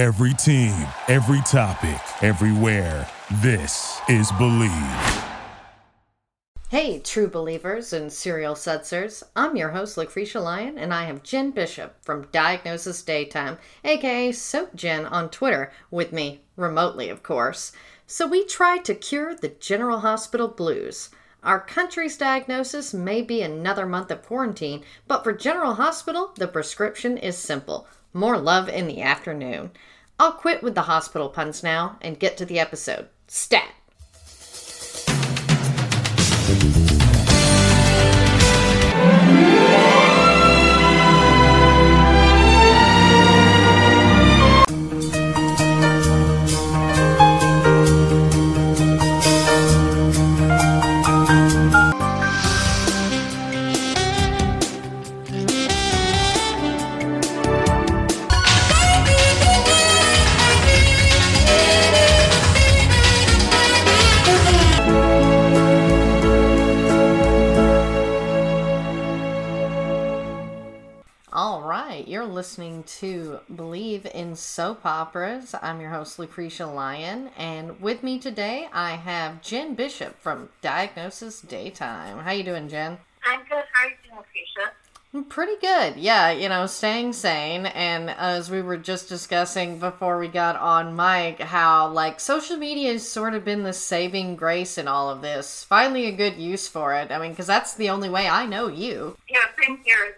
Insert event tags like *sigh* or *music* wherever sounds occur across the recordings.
Every team, every topic, everywhere. This is Believe. Hey, true believers and serial sudsers. I'm your host, Lucretia Lyon, and I have Jen Bishop from Diagnosis Daytime, aka Soap Jen on Twitter, with me, remotely, of course. So we try to cure the General Hospital blues. Our country's diagnosis may be another month of quarantine, but for General Hospital, the prescription is simple more love in the afternoon. I'll quit with the hospital puns now and get to the episode. Stat! To Believe in Soap Operas. I'm your host, Lucretia Lyon, and with me today I have Jen Bishop from Diagnosis Daytime. How you doing, Jen? I'm good. How are you doing, Lucretia? I'm Pretty good. Yeah, you know, staying sane. And as we were just discussing before we got on mic, how like social media has sort of been the saving grace in all of this. Finally, a good use for it. I mean, because that's the only way I know you. Yeah, same here.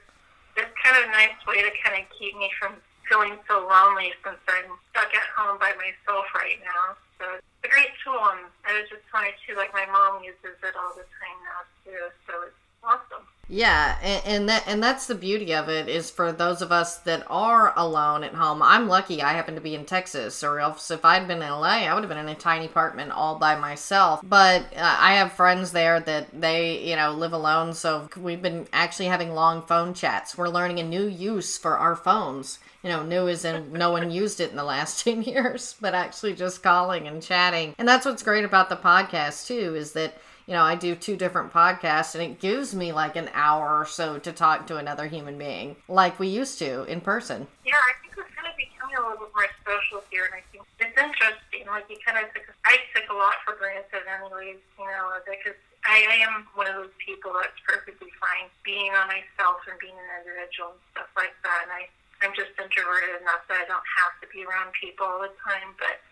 It's kind of a nice way to kind of keep me from feeling so lonely since I'm stuck at home by myself right now. So it's a great tool, and I was just wanted to, like my mom uses it all the time now too. So it's awesome. Yeah, and, and that and that's the beauty of it is for those of us that are alone at home. I'm lucky I happen to be in Texas, or else if I'd been in LA, I would have been in a tiny apartment all by myself. But uh, I have friends there that they, you know, live alone, so we've been actually having long phone chats. We're learning a new use for our phones. You know, new is in no one used it in the last *laughs* 10 years, but actually just calling and chatting. And that's what's great about the podcast, too, is that you know, I do two different podcasts and it gives me like an hour or so to talk to another human being like we used to in person. Yeah, I think we're kind of becoming a little bit more social here, and I think it's interesting. Like you kind of took, I took a lot for granted, anyways. You know, because I, I am one of those people that's perfectly fine being on myself and being an individual and stuff like that. And I, I'm just introverted enough that I don't have to be around people all the time, but.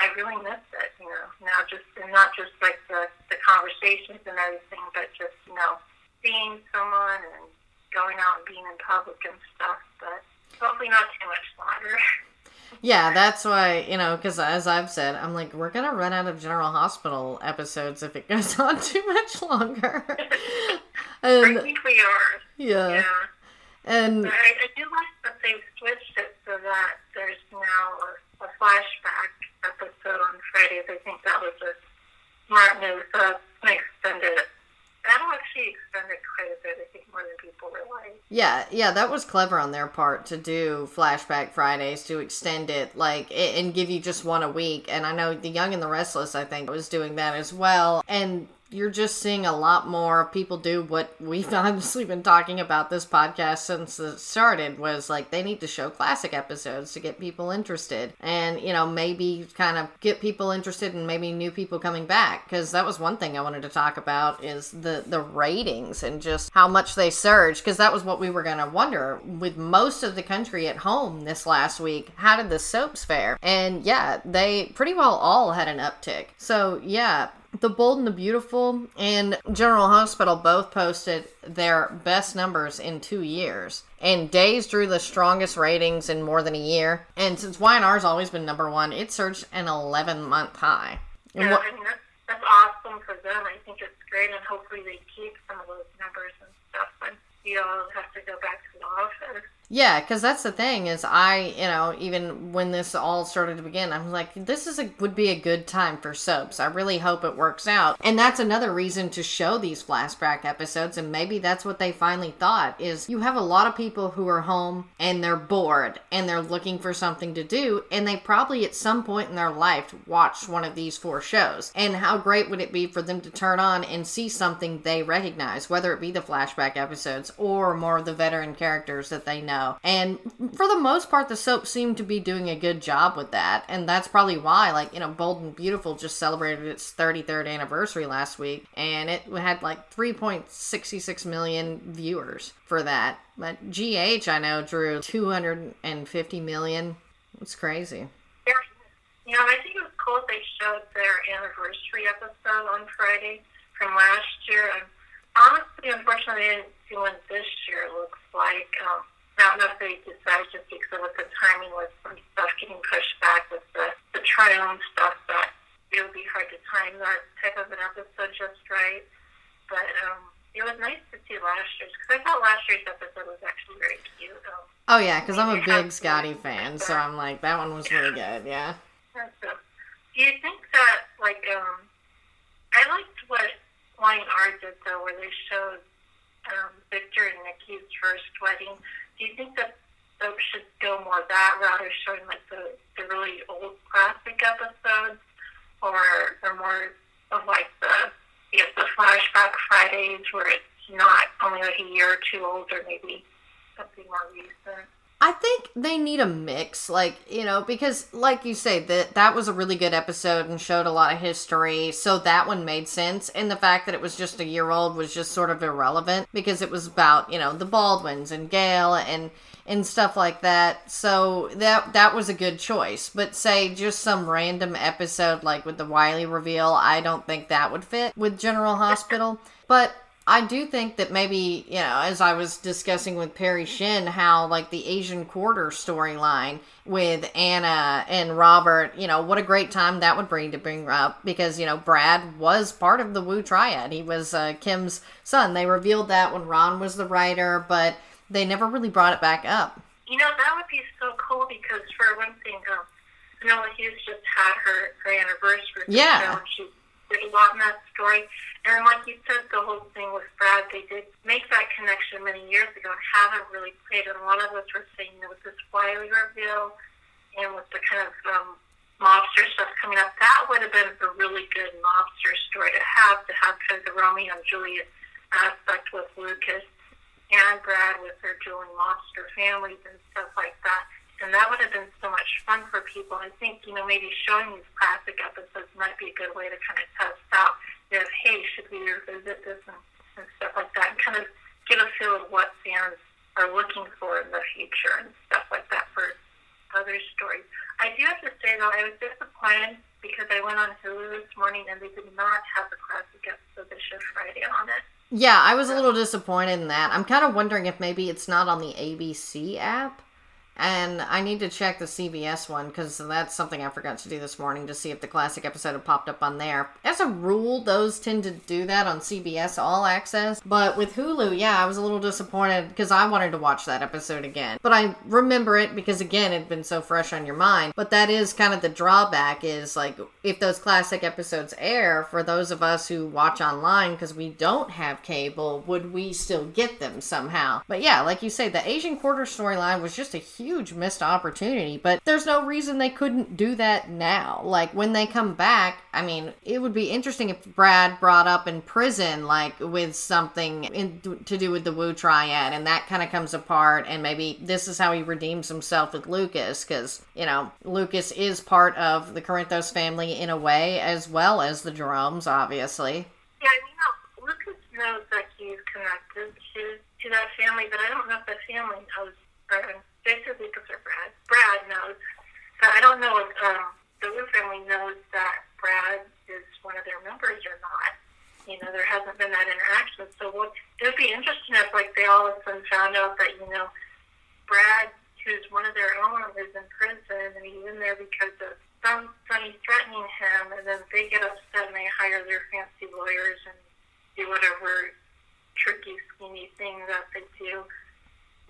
I really miss it, you know. Now, just and not just like the the conversations and everything, but just you know, seeing someone and going out and being in public and stuff. But hopefully, not too much longer. *laughs* Yeah, that's why, you know, because as I've said, I'm like, we're going to run out of General Hospital episodes if it goes *laughs* on too much longer. *laughs* I think we are. yeah. Yeah. And, I, I do like that they've switched it so that there's now a, a flashback episode on Fridays. I think that was a smart move. So it's gonna extend it. That'll actually extend it quite a bit. I think more than people realize. yeah, yeah, that was clever on their part to do Flashback Fridays to extend it, like, and give you just one a week. And I know The Young and the Restless, I think, was doing that as well. And you're just seeing a lot more people do what we've *laughs* honestly been talking about this podcast since it started was like they need to show classic episodes to get people interested and you know maybe kind of get people interested and maybe new people coming back. Because that was one thing i wanted to talk about is the the ratings and just how much they surged. Because that was what we were going to wonder with most of the country at home this last week how did the soaps fare? And yeah they pretty well all had an uptick. So yeah the Bold and the Beautiful and General Hospital both posted their best numbers in two years. And Days drew the strongest ratings in more than a year. And since YNR's always been number one, it surged an 11 month high. And Yeah, what- I mean that's, that's awesome for them. I think it's great, and hopefully they keep some of those numbers and stuff. But you all have to go back to the office. Yeah, because that's the thing is I, you know, even when this all started to begin, I'm like, this is a would be a good time for soaps. I really hope it works out, and that's another reason to show these flashback episodes. And maybe that's what they finally thought is you have a lot of people who are home and they're bored and they're looking for something to do, and they probably at some point in their life watched one of these four shows. And how great would it be for them to turn on and see something they recognize, whether it be the flashback episodes or more of the veteran characters that they know know. And for the most part, the soap seemed to be doing a good job with that. And that's probably why, like, you know, Bold and Beautiful just celebrated its 33rd anniversary last week. And it had like 3.66 million viewers for that. But GH, I know, drew 250 million. It's crazy. Yeah. I think it was cool they showed their anniversary episode on Friday from last year. And honestly, unfortunately, I didn't see what this year looks like. Um, don't know if they decided just because of what the timing was, some stuff getting pushed back with the, the trial stuff, that it would be hard to time that type of an episode just right. But um, it was nice to see last year's, because I thought last year's episode was actually very cute. Um, oh, yeah, because I'm a big Scotty fan, so I'm like, that one was really good, yeah. *laughs* So, do you think that, like, um, I liked what Wine Art did, though, where they showed um, Victor and Nikki's first wedding. Do you think that soap should go more that route, or showing like the, the really old classic episodes, or or more of like the yes the flashback Fridays where it's not only like a year or two old, or maybe something more recent? I think they need a mix, like you know, because like you say that that was a really good episode and showed a lot of history, so that one made sense. And the fact that it was just a year old was just sort of irrelevant because it was about you know the Baldwins and Gail and and stuff like that. So that that was a good choice. But say just some random episode like with the Wiley reveal, I don't think that would fit with General Hospital. But I do think that maybe, you know, as I was discussing with Perry Shin, how like the Asian Quarter storyline with Anna and Robert, you know, what a great time that would bring to bring up because, you know, Brad was part of the Wu Triad. He was uh, Kim's son. They revealed that when Ron was the writer, but they never really brought it back up. You know, that would be so cool because, for one thing, um, Nola Hughes just had her, her anniversary. Yeah. So a lot in that story. And like you said, the whole thing with Brad, they did make that connection many years ago and haven't really played it. A lot of us were saying that with this Wiley reveal and with the kind of um, mobster stuff coming up, that would have been a really good mobster story to have, to have kind of the Romeo and Juliet aspect with Lucas and Brad with their dueling mobster families and stuff like that. And that would have been so much fun for people. I think, you know, maybe showing these classic episodes might be a good way to kind of test out of, hey, should we revisit this and, and stuff like that, and kind of get a feel of what fans are looking for in the future and stuff like that for other stories. I do have to say, though, I was disappointed because I went on Hulu this morning and they did not have the classic episode of Shift Friday on it. Yeah, I was a little disappointed in that. I'm kind of wondering if maybe it's not on the ABC app. And I need to check the CBS one because that's something I forgot to do this morning to see if the classic episode had popped up on there. As a rule, those tend to do that on CBS All Access. But with Hulu, yeah, I was a little disappointed because I wanted to watch that episode again. But I remember it because, again, it had been so fresh on your mind. But that is kind of the drawback is like if those classic episodes air, for those of us who watch online because we don't have cable, would we still get them somehow? But yeah, like you say, the Asian Quarter storyline was just a huge huge missed opportunity, but there's no reason they couldn't do that now. Like when they come back, I mean, it would be interesting if Brad brought up in prison, like with something in, to do with the Wu Triad, and that kind of comes apart, and maybe this is how he redeems himself with Lucas, because, you know, Lucas is part of the Corinthos family in a way, as well as the Jeromes, obviously. Yeah, you know, Lucas knows that he's connected to, to that family, but I don't know if the family knows. Jason Lucas or Brad. Brad knows. But I don't know if um, the Wu family knows that Brad is one of their members or not. You know, there hasn't been that interaction. So what, it would be interesting if, like, they all of a sudden found out that, you know, Brad, who's one of their own, is in prison, and he's in there because of some somebody threatening him, and then they get upset and they hire their fancy lawyers and do whatever tricky, schemy thing that they do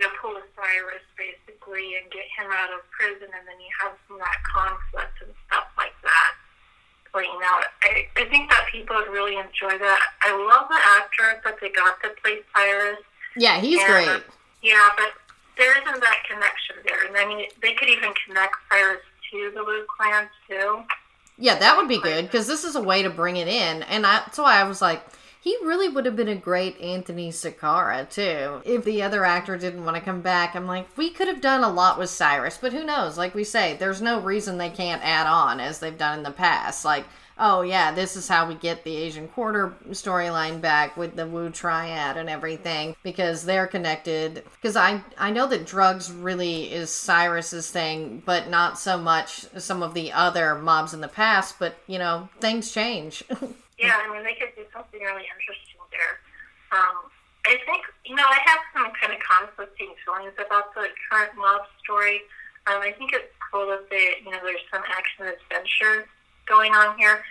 you know, pull a Cyrus basically and get him out of prison, and then you have some of that conflict and stuff like that playing out. I, I think that people would really enjoy that. I love the actor that they got to play Cyrus. Yeah, he's and, great. Yeah, but there isn't that connection there. And I mean, they could even connect Cyrus to the Wu clan too. Yeah, that would be good because this is a way to bring it in, and I, that's why I was like, he really would have been a great Anthony Zacchara too. If the other actor didn't want to come back, I'm like, we could have done a lot with Cyrus, but who knows? Like we say, there's no reason they can't add on as they've done in the past. Like oh yeah, this is how we get the Asian Quarter storyline back with the Wu Triad and everything because they're connected. Because I I know that drugs really is Cyrus's thing, but not so much some of the other mobs in the past. But you know, things change. *laughs* yeah, I mean they could do something really interesting there. Um, I think you know I have some kind of conflicting feelings about the current mob story. Um, I think it's cool that they, you know, there's some action adventure going on here,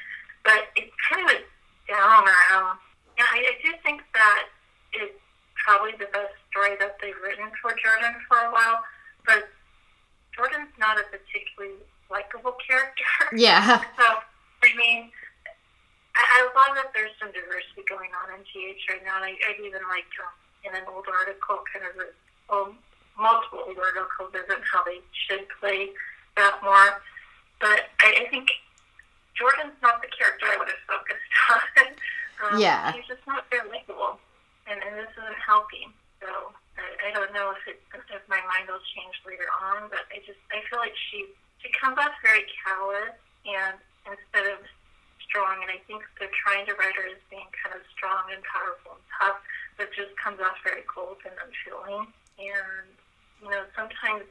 but it's kind of a downer. Um, yeah, I, I do think that it's probably the best story that they've written for Jordan for a while, but Jordan's not a particularly likable character. Yeah. *laughs* so, I mean, I, I love that there's some diversity going on in GH right now. And I, I'd even like um, in an old article, kind of, well, multiple old articles, isn't how they should play that more. But I, I think Jordan's not the character I would have focused *laughs* on. um, yeah. He's just not very likable, and, and this isn't helping. So I, I don't know if it if my mind will change later on, but I just I feel like she she comes off very callous and instead of strong, and I think they're trying to write her as being kind of strong and powerful and tough, but just comes off very cold and unfeeling. And you know, sometimes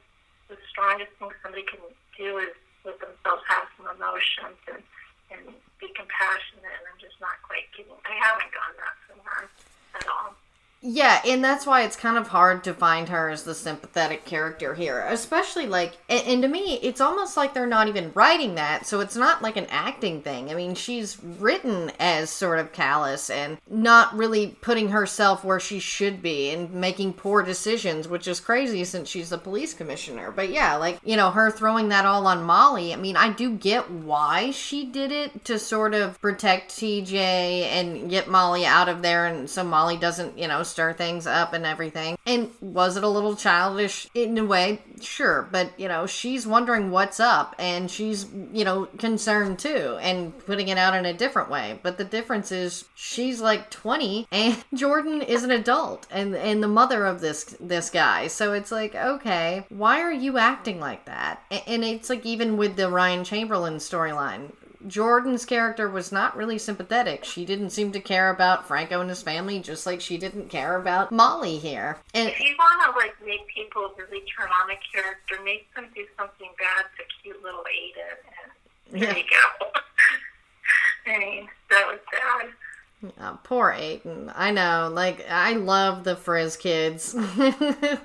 the strongest thing somebody can do is let themselves have some emotions and and be compassionate. And I'm just not quite getting. I haven't gotten that her at all. Yeah, and that's why it's kind of hard to find her as the sympathetic character here. Especially like and, and, to me, it's almost like they're not even writing that, so it's not like an acting thing. I mean, she's written as sort of callous and not really putting herself where she should be and making poor decisions, which is crazy since she's a police commissioner. But yeah, like, you know, her throwing that all on Molly. I mean, I do get why she did it to sort of protect TJ and get Molly out of there and so Molly doesn't, you know, stir things up and everything. And was it a little childish in a way? Sure, but you know, she's wondering what's up and she's, you know, concerned too and putting it out in a different way. But the difference is she's like 20 and *laughs* Jordan is an adult and and the mother of this this guy. So it's like, okay, why are you acting like that? And it's like even with the Ryan Chamberlain storyline, Jordan's character was not really sympathetic. She didn't seem to care about Franco and his family, just like she didn't care about Molly here. And if you want to like make people really turn on a character, make them do something bad to cute little Aiden, and there yeah. you go. *laughs* I mean, that was bad. Oh, poor Aiden. I know. Like, I love the Frizz kids. *laughs* and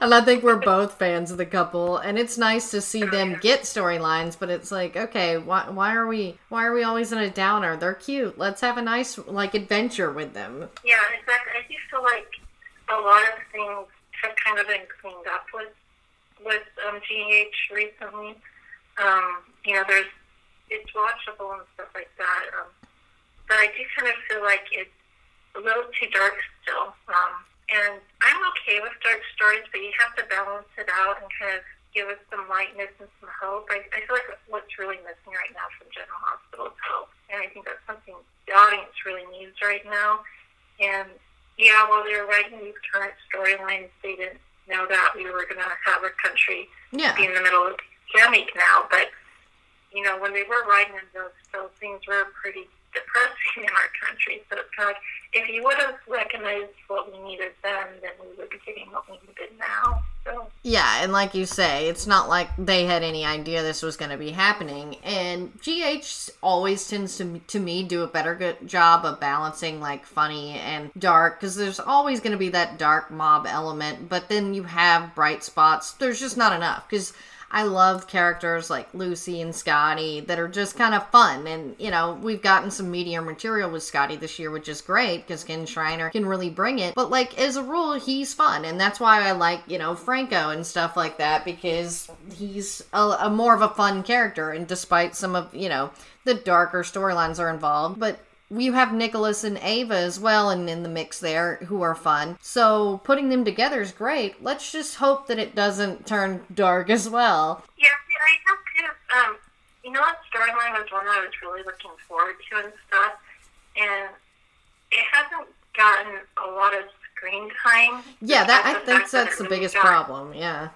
I think we're both fans of the couple. And it's nice to see them get storylines, but it's like, okay, why, why are we why are we always in a downer? They're cute. Let's have a nice like adventure with them. Yeah, exactly. I do feel like a lot of things have kind of been cleaned up with with um, GH recently. Um, you know, there's it's watchable and stuff like that. Um, but I do kind of feel like it's a little too dark still. Um, and I'm okay with dark stories, but you have to balance it out and kind of give us some lightness and some hope. I, I feel like what's really missing right now from General Hospital is hope. And I think that's something the audience really needs right now. And yeah, while they were writing these current storylines, they didn't know that we were going to have a country yeah. be in the middle of pandemic now. But, you know, when they were writing those, those things were pretty in our country. So of like, if you would have recognized what we needed then, then we would be getting what we needed now. So. Yeah, and like you say, it's not like they had any idea this was going to be happening. And GH always tends to, to me, do a better good job of balancing like funny and dark because there's always going to be that dark mob element, but then you have bright spots. There's just not enough because I love characters like Lucy and Scotty that are just kind of fun. And, you know, we've gotten some media material with Scotty this year, which is great because Kin Shriner can really bring it. But, like, as a rule, he's fun. And that's why I like, you know, Franco and stuff like that because he's a, a more of a fun character. And despite some of, you know, the darker storylines are involved, but you have Nicholas and Ava as well and in the mix there who are fun. So putting them together is great. Let's just hope that it doesn't turn dark as well. Yeah, I have kind of, um, you know, that storyline was one I was really looking forward to and stuff. And it hasn't gotten a lot of screen time. Yeah, that I think fact that that's the biggest got- problem. Yeah.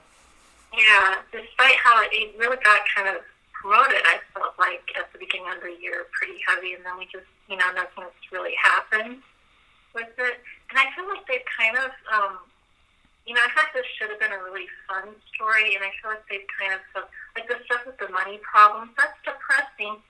Yeah, despite how it really got kind of promoted, I felt like at the beginning of the year pretty heavy, and then we just, you know, nothing's really happened with it. And I feel like they've kind of, um, you know, I thought this should have been a really fun story, and I feel like they've kind of, like the stuff with the money problems, that's depressing.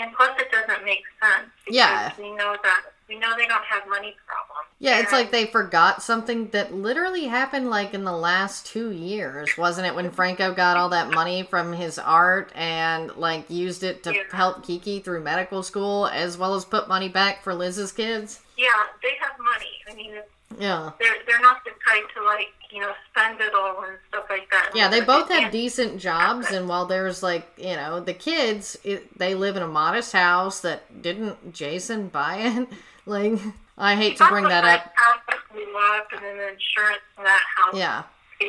And plus, it doesn't make sense. because Yeah. We know that, we know they don't have money problems. Yeah, it's like they forgot something that literally happened like in the last two years, wasn't it? When Franco got all that money from his art and like used it to Yeah. help Kiki through medical school, as well as put money back for Liz's kids. Yeah, they have money. I mean, it's Yeah, they're they're not the type to like you know spend it all and stuff like that. yeah, they both have decent jobs, and while there's like you know the kids, it, they live in a modest house that didn't Jason buy it. *laughs* Like I hate to bring that up. House that we and then the insurance in that house. Yeah,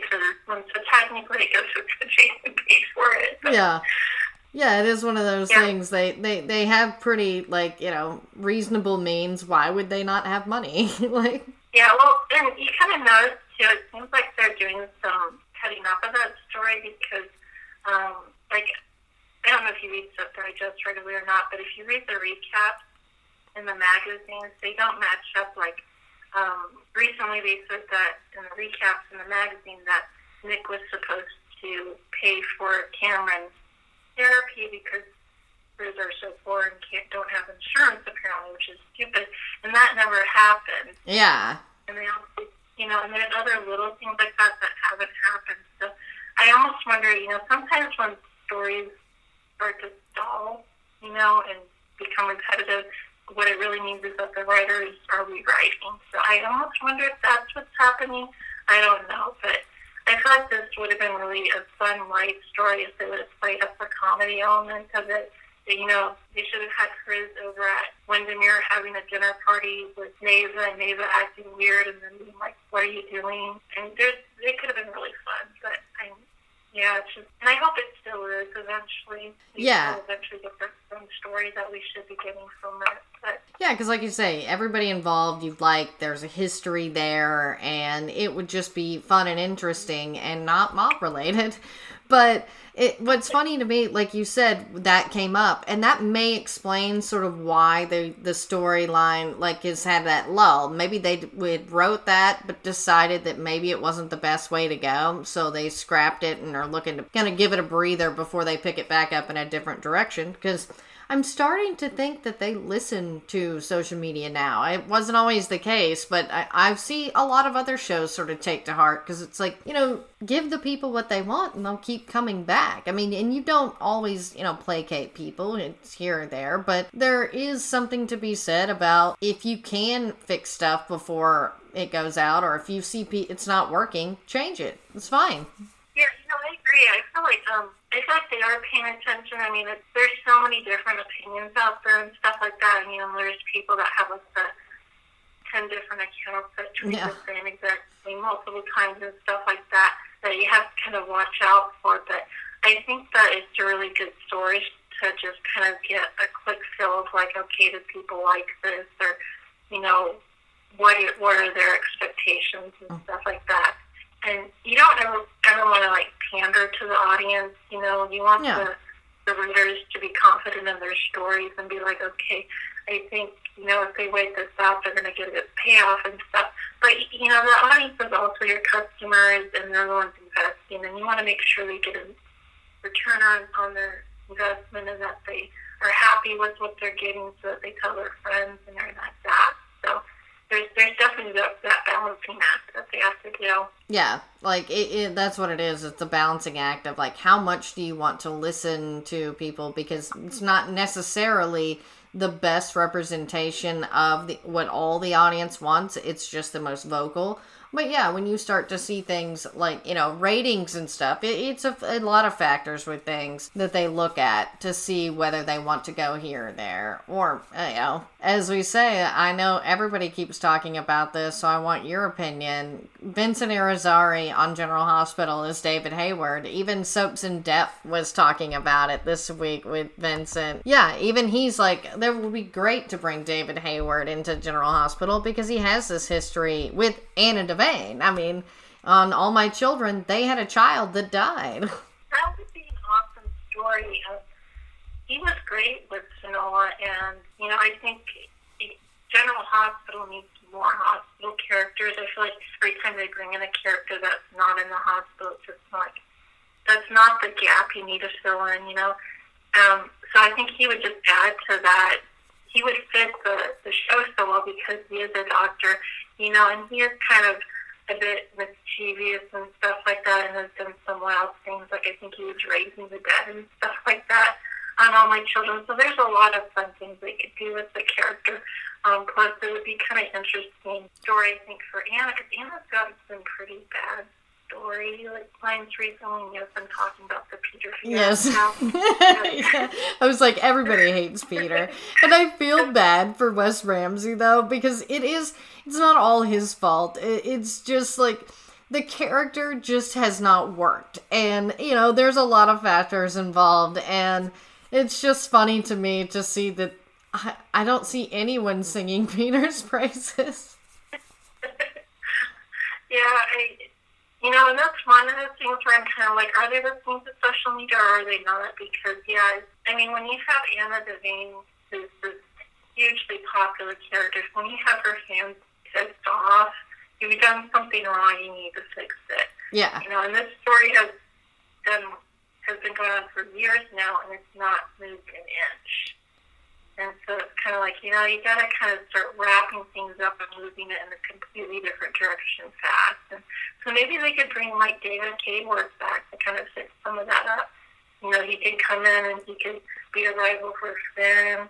for this one. So technically, it goes Jason pays for it. But yeah yeah it is one of those Yeah. things they, they they have pretty like you know reasonable means why would they not have money *laughs* like Yeah, well, and you kind of notice too. It seems like they're doing some cutting up of that story because, um, like, I don't know if you read stuff digest regularly or not, but if you read the recaps in the magazines, they don't match up. Like, um, recently they said that in the recaps in the magazine that Nick was supposed to pay for Cameron's therapy because Bruce are so poor and can't don't have insurance apparently, which is stupid, and that never happened yeah and they also, you know, and there's other little things like that that haven't happened. So I almost wonder, you know, sometimes when stories start to stall, you know, and become repetitive, what it really means is that the writers are rewriting. So I almost wonder if that's what's happening. I don't know, but I thought this would have been really a fun, light story if they would have played up the comedy element of it. You know, they should have had Chris over at Windermere having a dinner party with Neva and Neva acting weird and then being like, what are you doing? And there, it could have been really fun, but I, yeah, it's just, and I hope it still is eventually. We Yeah. eventually get the stories that we should be getting from it. But yeah because like you say everybody involved—you'd like there's a history there and it would just be fun and interesting and not mob related. *laughs* But it what's funny to me like you said that came up and that may explain sort of why the the storyline like has had that lull. Maybe they would wrote that but decided that maybe it wasn't the best way to go so they scrapped it and are looking to kind of give it a breather before they pick it back up in a different direction. Because I'm starting to think that they listen to social media now. It wasn't always the case, but I, I see a lot of other shows sort of take to heart because it's like, you know, give the people what they want and they'll keep coming back. I mean, and you don't always, you know, placate people, it's here or there, but there is something to be said about if you can fix stuff before it goes out or if you see it's not working, change it. It's fine. Yeah, you know, I agree. I feel like um, I like they are paying attention. I mean, it's, there's so many different opinions out there and stuff like that. You know, there's people that have like the ten different accounts that tweet Yeah. the same exact thing multiple times and stuff like that. That you have to kind of watch out for. But I think that it's a really good story to just kind of get a quick feel of like, okay, do people like this, or you know, what are, what are their expectations and mm. stuff like that and you don't ever ever want to like pander to the audience. You know, you want Yeah. the the readers to be confident in their stories and be like, okay, I think you know if they wait this out, they're going to get a good payoff and stuff. But you know, the audience is also your customers, and they're the ones investing, and you want to make sure they get a return on on their investment and that they are happy with what they're getting, so that they tell their friends and they're not that. There's, there's definitely that, that balancing act that they have to do. Yeah, like it, it, that's what it is. It's a balancing act of like how much do you want to listen to people because it's not necessarily the best representation of the, what all the audience wants. It's just the most vocal. But yeah, when you start to see things like, you know, ratings and stuff, it, it's a, a, lot of factors with things that they look at to see whether they want to go here or there. Or, uh, you know, as we say, I know everybody keeps talking about this, so I want your opinion. Vincent Irizarry on General Hospital is David Hayward. Even Soaps in Depth was talking about it this week with Vincent. Yeah, even he's like, there would be great to bring David Hayward into General Hospital because he has this history with Anna I mean, on All My Children, they had a child that died. *laughs* That would be an awesome story. Uh, he was great with Finola, and, you know, I think General Hospital needs more hospital characters. I feel like every time they bring in a character that's not in the hospital, it's just like, that's not the gap you need to fill in, you know? Um, so I think he would just add to that. He would fit the, the show so well because he is a doctor, you know, and he is kind of a bit mischievous and stuff like that and has done some wild things. Like I think he was raising the dead and stuff like that on All My Children. So there's a lot of fun things they could do with the character. Um, plus, it would be kind of interesting story, I think, for Anna, because Anna's got some pretty bad story like mine's recently. You've been talking about the Peter Yes. *laughs* yeah. I was like, everybody hates Peter, and I feel bad for Wes Ramsey though because it is. It's not all his fault. It's just like the character just has not worked, and you know, there's a lot of factors involved, and it's just funny to me to see that. I, I don't see anyone singing *laughs* Peter's praises. *laughs* yeah, I you know, and that's one of the things where I'm kind of like, are they listening to social media or are they not? Because, yeah, I mean, when you have Anna Devane, who's this hugely popular character, when you have her fans pissed off, you've done something wrong, you need to fix it. Yeah. You know, and this story has done has been going on for years now, and it's not moved an inch. And so it's kind of like, you know, you got to kind of start wrapping things up and moving it in a completely different direction fast. And so maybe they could bring like David Hayward back to kind of fix some of that up. You know, he could come in and he could be a rival for Finn,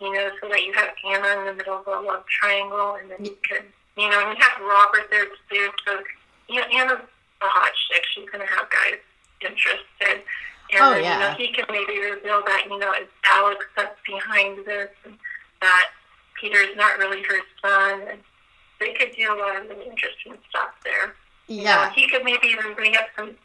you know, so that you have Anna in the middle of a love triangle, and then you could, you know, and you have Robert there too. So, you know, Anna's a hot chick. She's going to have guys interested. And oh, yeah. you know, he can maybe reveal that, you know, it's Alex that's behind this and that Peter's not really her son. And they could do a lot of really interesting stuff there. Yeah. You know, he could maybe even bring up some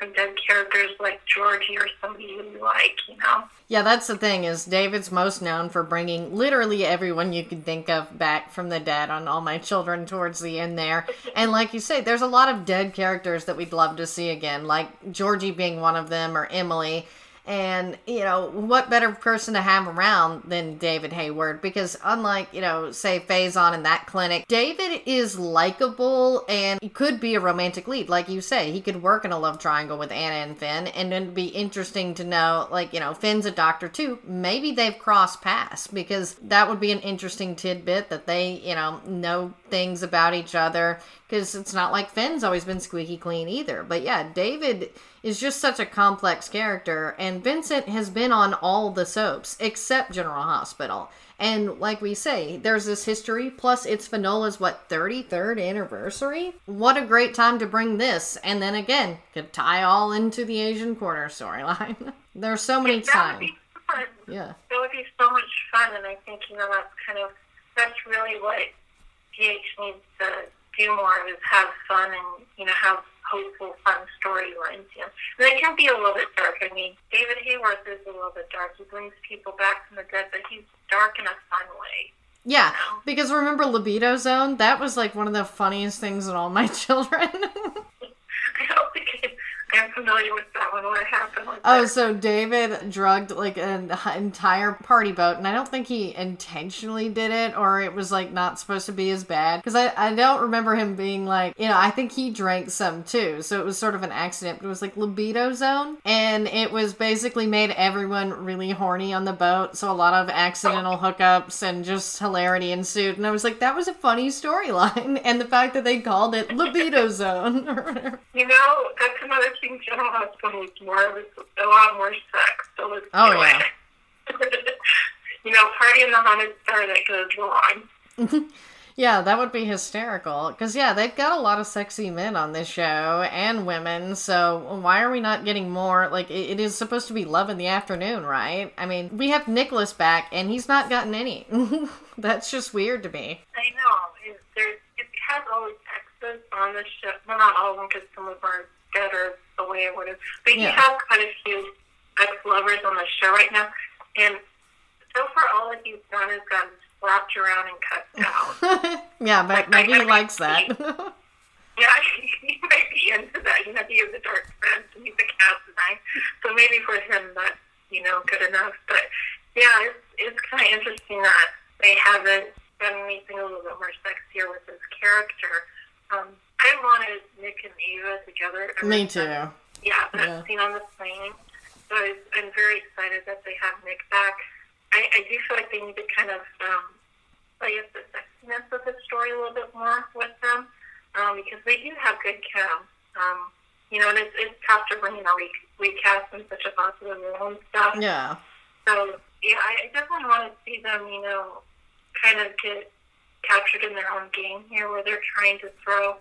some dead characters like Georgie or somebody you like, you know. Yeah, that's the thing is David's most known for bringing literally everyone you can think of back from the dead on All My Children towards the end there. And like you say, there's a lot of dead characters that we'd love to see again, like Georgie being one of them or Emily. And, you know, what better person to have around than David Hayward? Because unlike, you know, say Faison in that clinic, David is likable and could be a romantic lead. Like you say, he could work in a love triangle with Anna and Finn. And it'd be interesting to know, like, you know, Finn's a doctor too. Maybe they've crossed paths because that would be an interesting tidbit that they, you know, know things about each other. Because it's not like Finn's always been squeaky clean either. But yeah, David is just such a complex character, and Vincent has been on all the soaps except General Hospital. And like we say, there's this history, plus it's Finola's, what, 33rd anniversary? What a great time to bring this. And then again, could tie all into the Asian Quarter storyline. *laughs* There's so many times. Yeah. That would be so much fun, and I think, you know, that's kind of, that's really what GH needs to do more is have fun and, you know, have hopeful, fun storylines. Yeah. And they can be a little bit dark. I mean, David Hayward is a little bit dark. He brings people back from the dead, but he's dark in a fun way. Yeah, because remember Libido Zone? That was like one of the funniest things in all my *laughs* children. *laughs* I don't think I'm familiar with that one. What happened? With oh, that? so David drugged like an entire party boat, and I don't think he intentionally did it, or it was like not supposed to be as bad. Because I, I don't remember him being like, you know, I think he drank some too, so it was sort of an accident. But it was like libido zone, and it was basically made everyone really horny on the boat, so a lot of accidental hookups and just hilarity ensued. And I was like, that was a funny storyline, *laughs* and the fact that they called it libido *laughs* zone. you know, that's another thing General Hospital needs more. A lot more sex. So Oh, do yeah. *laughs* you know, party in the haunted star that goes wrong. *laughs* Yeah, that would be hysterical. Because, yeah, they've got a lot of sexy men on this show and women. So, why are we not getting more? Like, it, it is supposed to be love in the afternoon, right? I mean, we have Nicholas back, and he's not gotten any. *laughs* That's just weird to me. I know. It, there, it has all these exes on the show. Well, not all of them, because some of them are dead or away or whatever. But you Yeah. have quite a few ex lovers on the show right now. And so far, all that he's done is gotten slapped around and cut down. *laughs* yeah, but maybe he likes that. Yeah, *laughs* he might be into that. You know, he is a dark friend and he's a cat design. So maybe for him that's, you know, good enough. But yeah, it's it's kinda interesting that they haven't done anything a little bit more sexier with his character. Um, I wanted Nick and Ava together. me too. Yeah, that Yeah. scene on the plane. So I, I'm very excited that they have Nick back. I, I do feel like they need to kind of um, play up the sexiness of the story a little bit more with them um, because they do have good chem. Um, you know, and it's, it's tough to bring in a re- recast in such a popular role and stuff. Yeah. So, yeah, I I definitely want to see them, you know, kind of get captured in their own game here where they're trying to throw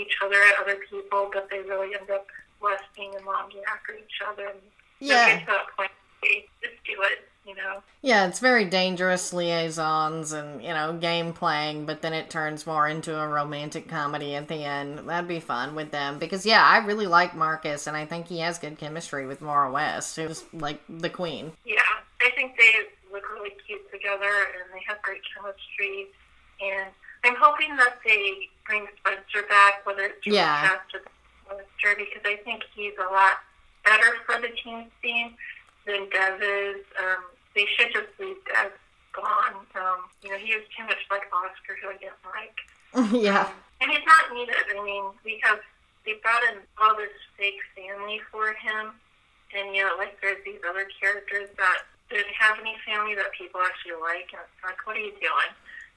each other at other people, but they really end up lusting and longing after each other. And Yeah. get to that point they just do it, you know. Yeah, it's very dangerous liaisons and, you know, game playing, but then it turns more into a romantic comedy at the end. That'd be fun with them. Because, yeah, I really like Marcus, and I think he has good chemistry with Maura West, who's like the queen. Yeah, I think they look really cute together and they have great chemistry. And I'm hoping that they bring Spencer back, whether it's from Yeah. the cast or the Spencer, because I think he's a lot better for the teen scene than Dev is. Um, they should just leave Dev gone. Um, you know, he is too much like Oscar, who I didn't like. *laughs* yeah. And he's not needed. I mean, we have they brought in all this fake family for him, and you know, like there's these other characters that didn't have any family that people actually like, and it's like, what are you doing?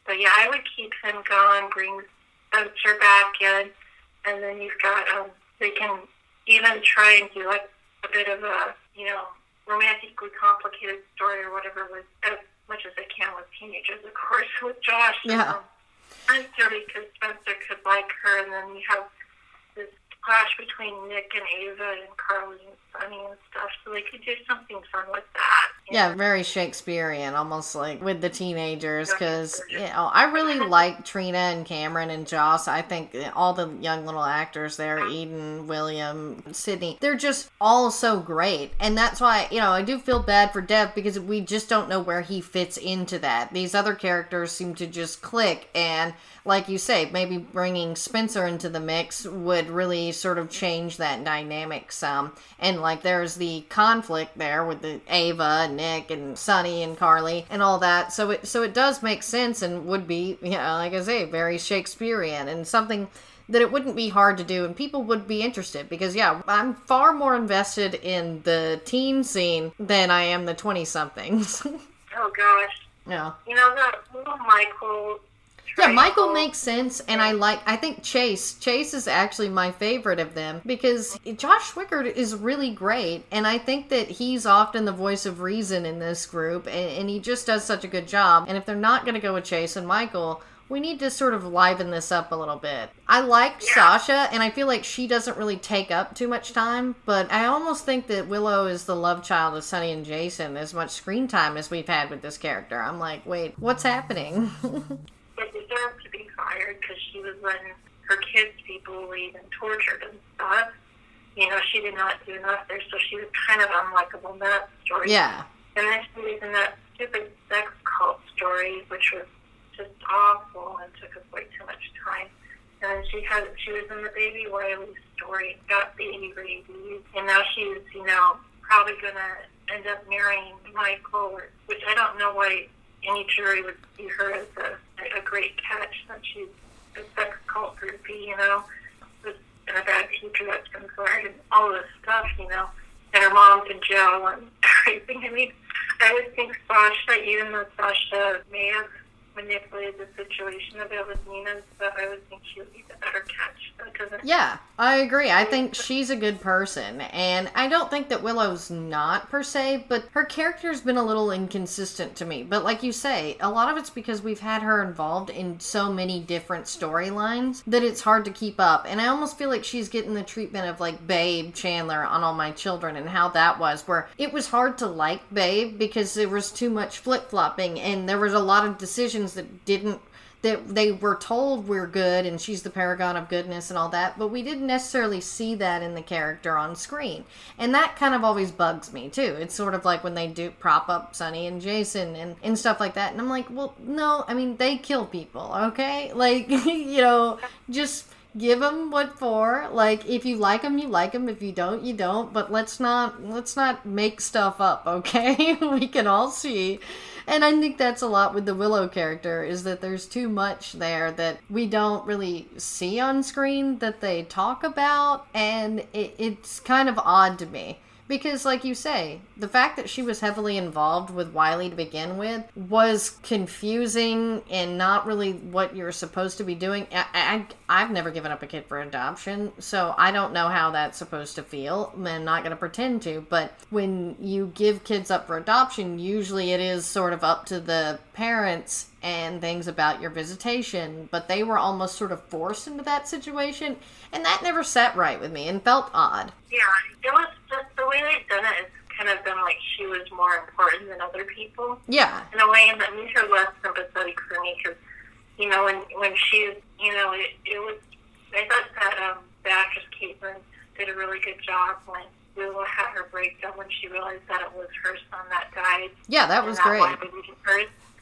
But yeah, I would keep him gone, bring Spencer back in, and then you've got um, they can even try and do like a bit of a you know romantically complicated story or whatever with as much as they can with teenagers, of course, *laughs* with Joss. Yeah. Um, I'm because Spencer could like her, and then you have this clash between Nick and Ava and Carly and Sonny and stuff. So they could do something fun with that. Yeah, know? very Shakespearean, almost like with the teenagers. Because you know, I really *laughs* like Trina and Cameron and Joss. I think all the young little actors there, Eden, William, Sydney, they're just all so great, and that's why you know I do feel bad for Dev because we just don't know where he fits into that. These other characters seem to just click, and like you say, maybe bringing Spencer into the mix would really sort of change that dynamic some. And like there's the conflict there with the Ava and Nick and Sonny and Carly and all that. So it so it does make sense and would be, you know, like I say, very Shakespearean and something that it wouldn't be hard to do and people would be interested because yeah, I'm far more invested in the teen scene than I am the 20 somethings. *laughs* Oh gosh, yeah. you know that little Michael. Yeah, Michael makes sense, and I like. I think Chase. Chase is actually my favorite of them because Josh Swickard is really great, and I think that he's often the voice of reason in this group, and, and he just does such a good job. And if they're not going to go with Chase and Michael, we need to sort of liven this up a little bit. I like Yeah. Sasha, and I feel like she doesn't really take up too much time, but I almost think that Willow is the love child of Sonny and Jason as much screen time as we've had with this character. I'm like, wait, what's happening? *laughs* But deserved to be fired because she was letting her kids be bullied and tortured and stuff. You know, she did not do enough there, so she was kind of unlikable in that story. yeah. And then she was in that stupid sex cult story, which was just awful and took us way too much time. And then she had she was in the Baby Wiley story, got baby rabies, and now she's you know probably gonna end up marrying Michael, or, which I don't know why any jury would see her as a, a great catch that she's a sex cult groupie, you know, with a bad teacher that's been fired and all this stuff, you know, and her mom's in jail and *laughs* everything. I mean, I would think Sasha, even though Sasha may have manipulated the situation a bit with Nina, but I would think she would be the better catch. Yeah, I agree. I think she's a good person, and I don't think that Willow's not per se, but her character's been a little inconsistent to me. But like you say, a lot of it's because we've had her involved in so many different storylines that it's hard to keep up. And I almost feel like she's getting the treatment of like Babe Chandler on All My Children and how that was, where it was hard to like Babe because there was too much flip flopping and there was a lot of that didn't that they were told we're good and she's the paragon of goodness and all that, but we didn't necessarily see that in the character on screen. And that kind of always bugs me too. It's sort of like when they do prop up Sonny and Jason and, and stuff like that. And I'm like, well, no, I mean, they kill people, okay? *laughs* Like, you know, just give them what for like if you like them you like them if you don't you don't but let's not let's not make stuff up *laughs* okay we can all see and I think that's a lot with the Willow character is that there's too much there that we don't really see on screen that they talk about, and it, it's kind of odd to me. Because, like you say, the fact that she was heavily involved with Wiley to begin with was confusing and not really what you're supposed to be doing. I, I, have never given up a kid for adoption, so I don't know how that's supposed to feel. I'm not going to pretend to, but when you give kids up for adoption, usually it is sort of up to the parents and things about your visitation, but they were almost sort of forced into that situation, and that never sat right with me and felt odd. Yeah, it was just the way they've done it. It's kind of been like she was more important than other people. Yeah. In a way, and that made her less sympathetic for me because, you know, when when she, you know, it, it was. I thought that um, the actress Caitlin did a really good job when Willow had her breakdown when she realized that it was her son that died. Yeah, that was great.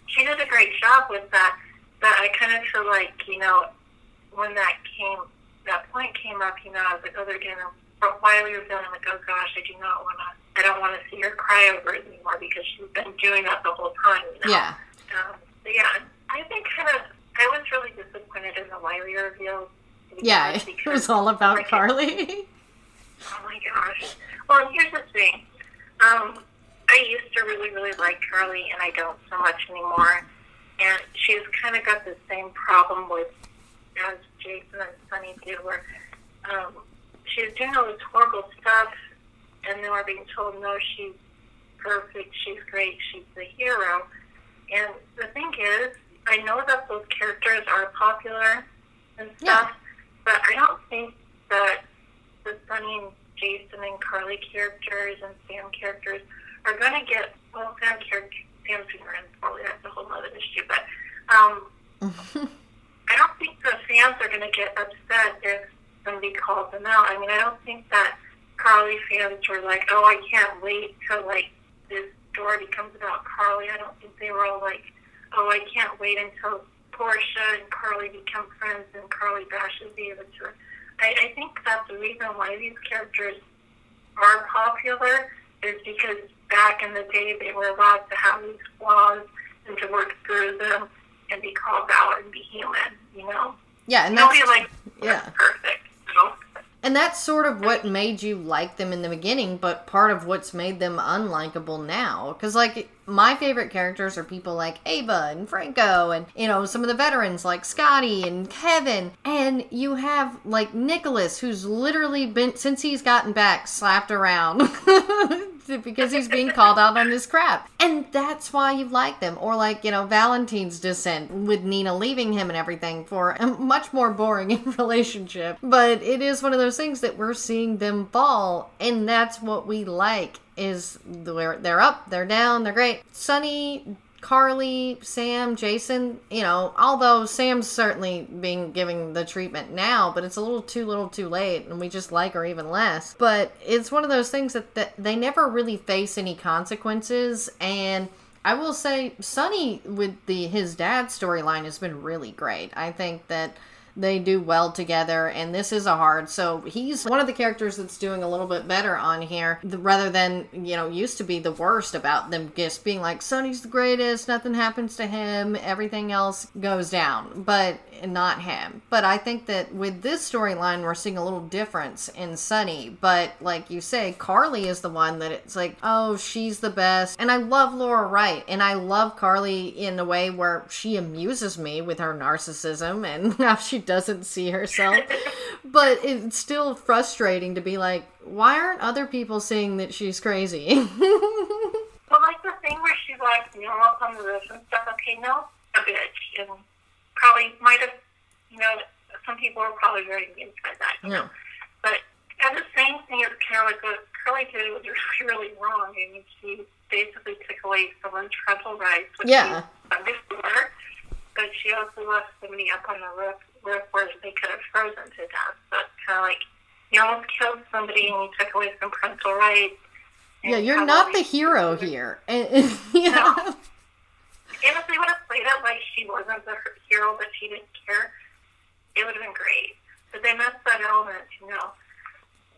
She did a great job with that, but I kind of feel like you know when that came, that point came up, you know, I was like, oh, they're gonna while we were feeling like, oh gosh, I do not want to, I don't want to see her cry over it anymore because she's been doing that the whole time. You know? Yeah. Um, but yeah, I think kind of, I was really disappointed in the Wiley reveal. Yeah, it was all about like, Carly. *laughs* oh my gosh. Well, here's the thing. Um, I used to really, really like Carly, and I don't so much anymore. And she's kind of got the same problem with as Jason and Sonny do, where um, she was doing all this horrible stuff, and then we're being told, no, she's perfect, she's great, she's the hero. And the thing is, I know that those characters are popular and stuff, yeah. but I don't think that the Sonny and Jason and Carly characters and Sam characters are going to get, well, Sam character, Sam's ignorant, probably that's a whole other issue, but um, *laughs* I don't think the fans are going to get upset if somebody called them out. I mean, I don't think that Carly fans were like, oh, I can't wait till like this story becomes about Carly. I don't think they were all like, oh, I can't wait until Portia and Carly become friends and Carly bashes the other two. I, I think that's the reason why these characters are popular is because back in the day they were allowed to have these flaws and to work through them and be called out and be human, you know? Yeah, and that's, Nobody like yeah. perfect. And that's sort of what made you like them in the beginning, but part of what's made them unlikable now. Because, like, my favorite characters are people like Ava and Franco, and, you know, some of the veterans like Scotty and Kevin. And you have, like, Nicholas, who's literally been, since he's gotten back, slapped around. *laughs* because he's being called out on his crap. And that's why you like them. Or like, you know, Valentine's descent with Nina leaving him and everything for a much more boring *laughs* relationship. But it is one of those things that we're seeing them fall and that's what we like is they're, they're up, they're down, they're great. Sonny, Carly, Sam, Jason, you know, although Sam's certainly being giving the treatment now, but it's a little too little too late and we just like her even less. But it's one of those things that, that they never really face any consequences and I will say Sonny with the his dad storyline has been really great. I think that they do well together, and this is a hard. So he's one of the characters that's doing a little bit better on here, rather than you know used to be the worst about them just being like Sonny's the greatest, nothing happens to him, everything else goes down, but not him. But I think that with this storyline, we're seeing a little difference in Sonny. But like you say, Carly is the one that it's like, oh, she's the best, and I love Laura Wright, and I love Carly in a way where she amuses me with her narcissism and *laughs* how she doesn't see herself. but it's still frustrating to be like, why aren't other people seeing that she's crazy? *laughs* well, like the thing where she's like, you know, up on the roof and stuff. Okay, no, a bitch, and probably might have, you know, some people are probably very by that. You know? But and the same thing is kind of like what Carly did was really, really wrong. I mean, she basically took away someone's parental rights, which yeah. she before, but she also left somebody up on the roof, roof where they could have frozen to death. So it's kind of like you almost killed somebody and you took away some parental rights. Yeah, you're not the hero here. And, *laughs* yeah. No. And if they would have played it like she wasn't the hero, but she didn't care, it would have been great. But they missed that element, you know.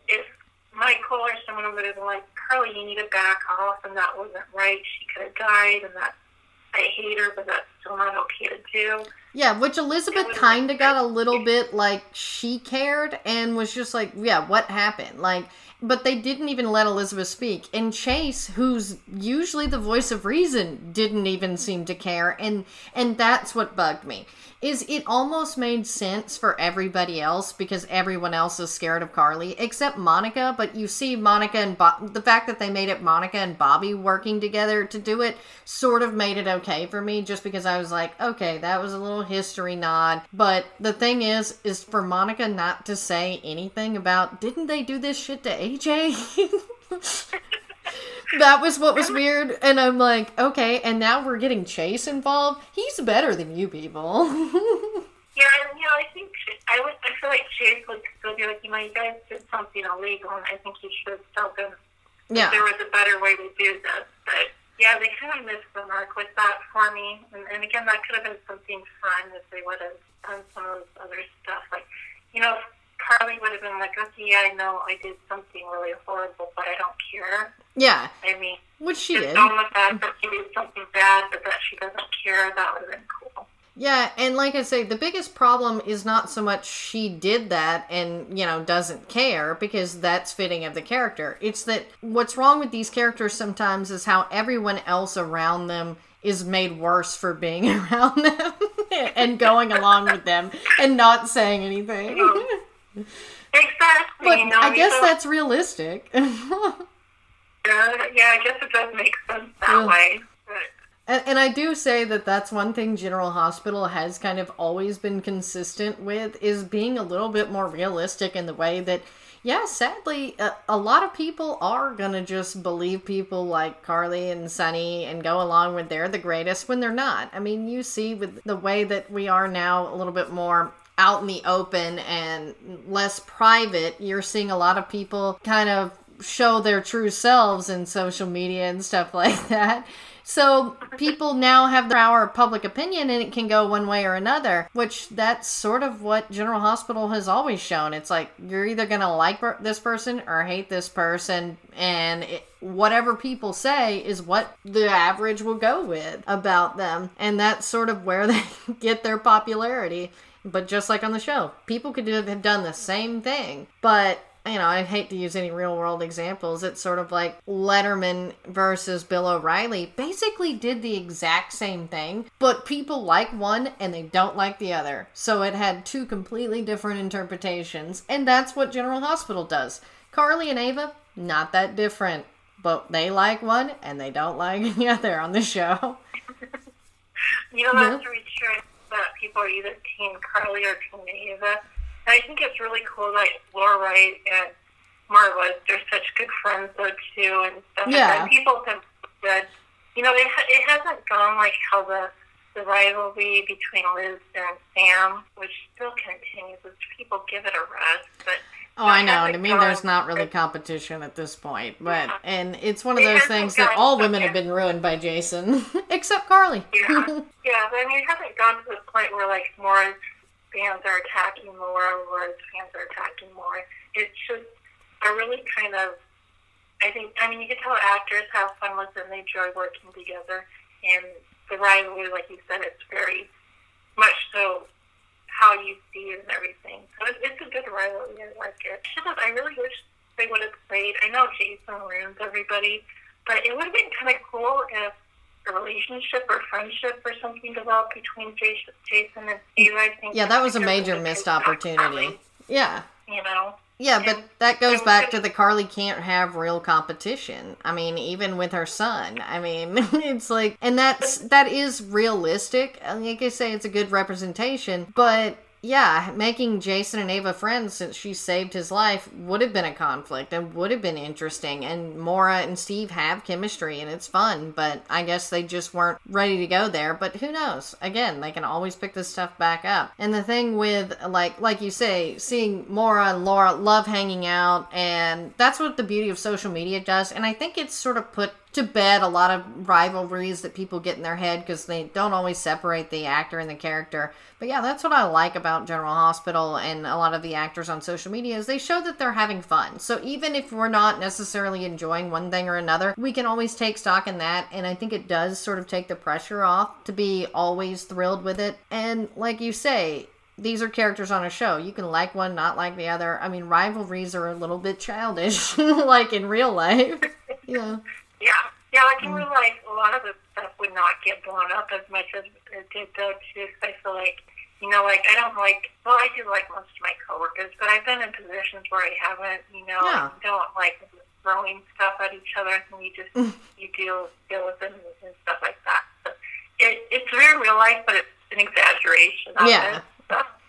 If Michael or someone would have been like, Carly, you need to back off, and that wasn't right. She could have died, and that I hate her, but that's still not okay to do. Yeah, which Elizabeth kind of got a little bit like she cared and was just like, yeah, what happened? Like, but they didn't even let Elizabeth speak. And Chase, who's usually the voice of reason, didn't even seem to care. And and that's what bugged me is it almost made sense for everybody else because everyone else is scared of Carly except Monica. But you see Monica and Bo- the fact that they made it Monica and Bobby working together to do it sort of made it okay for me just because I was like, okay, that was a little history nod. But the thing is, is for Monica not to say anything about didn't they do this shit to AJ? that was what was weird. And I'm like, okay, and now we're getting Chase involved. He's better than you people. *laughs* yeah, and, you know, I think I would. I feel like Chase would still be like, you know, you guys did something illegal, and I think you should have told them yeah. there was a better way to do this. But yeah, they kind of missed the mark with that for me. And, and again, that could have been something fun if they would have done some of this other stuff. Like, you know, Carly would have been like, okay, yeah, I know I did something really horrible, but I don't care. Yeah. I mean, which she did. Done with that, that she did something bad, but that she doesn't care. That would have been cool. Yeah, and like I say, the biggest problem is not so much she did that and, you know, doesn't care because that's fitting of the character. It's that what's wrong with these characters sometimes is how everyone else around them is made worse for being *laughs* around them *laughs* and going along with them and not saying anything. Oh. Exactly. But you know, I guess so, that's realistic. *laughs* uh, yeah, I guess it does make sense that yeah. way. And, and I do say that that's one thing General Hospital has kind of always been consistent with is being a little bit more realistic in the way that, yeah, sadly, a, a lot of people are gonna just believe people like Carly and Sonny and go along with they're the greatest when they're not. I mean, you see with the way that we are now a little bit more out in the open and less private, you're seeing a lot of people kind of show their true selves in social media and stuff *laughs* like that. So people now have the power of public opinion and it can go one way or another, which that's sort of what General Hospital has always shown. It's like you're either going to like this person or hate this person and it, whatever people say is what the average will go with about them. And that's sort of where *laughs* they get their popularity. But just like on the show, people could have done the same thing. But, you know, I hate to use any real world examples. It's sort of like Letterman versus Bill O'Reilly basically did the exact same thing, but people like one and they don't like the other. So it had two completely different interpretations. And that's what General Hospital does. Carly and Ava, not that different. But they like one and they don't like *laughs* the other on the show. *laughs* you know, that's yeah. really true that people are either Team Carly or Team Ava. And I think it's really cool that Laura Wright and Maura, they're such good friends though too, and stuff. Yeah. And people have said, you know, it, it hasn't gone like how the the rivalry between Liz and Sam, which still continues, as people give it a rest, but Oh, I know. To me, there's not really competition at this point, but and it's one of those things that all women have been ruined by Jason, *laughs* except Carly. yeah, yeah. But I mean, it hasn't gone to the point where like Maura's fans are attacking Laura, Laura's fans are attacking Maura. It's just a really kind of, I think, I mean, you can tell actors have fun with them, they enjoy working together, and the rivalry, like you said, it's very much so how you see it and everything. So it's, it's a good rivalry. I like it. I really wish they would have played. I know Jason ruins everybody, but it would have been kind of cool if a relationship or friendship or something developed between Jason and Steve. I think. Yeah, that was a major missed opportunity. Yeah. You know. Yeah, but that goes back to the Carly can't have real competition. I mean, even with her son. I mean, *laughs* it's like, and that's that is realistic. Like I say, it's a good representation, but yeah, making Jason and Ava friends since she saved his life would have been a conflict and would have been interesting. And Maura and Steve have chemistry and it's fun, but I guess they just weren't ready to go there. But who knows? Again, they can always pick this stuff back up. And the thing with like like you say, seeing Maura and Laura love hanging out, and that's what the beauty of social media does. And I think it's sort of put to bed a lot of rivalries that people get in their head because they don't always separate the actor and the character. But yeah, that's what I like about General Hospital and a lot of the actors on social media is they show that they're having fun. So even if we're not necessarily enjoying one thing or another, we can always take stock in that. And I think it does sort of take the pressure off to be always thrilled with it. And like you say, these are characters on a show. You can like one, not like the other. I mean, rivalries are a little bit childish, *laughs* like in real life. Yeah. Yeah, yeah. Like in mm. real life, a lot of the stuff would not get blown up as much as it did though. Too. I feel like, you know, like I don't like. Well, I do like most of my coworkers, but I've been in positions where I haven't. You know, yeah. Don't like throwing stuff at each other, and you just mm. you deal deal with them and stuff like that. So it, it's very real life, but it's an exaggeration. yeah. It.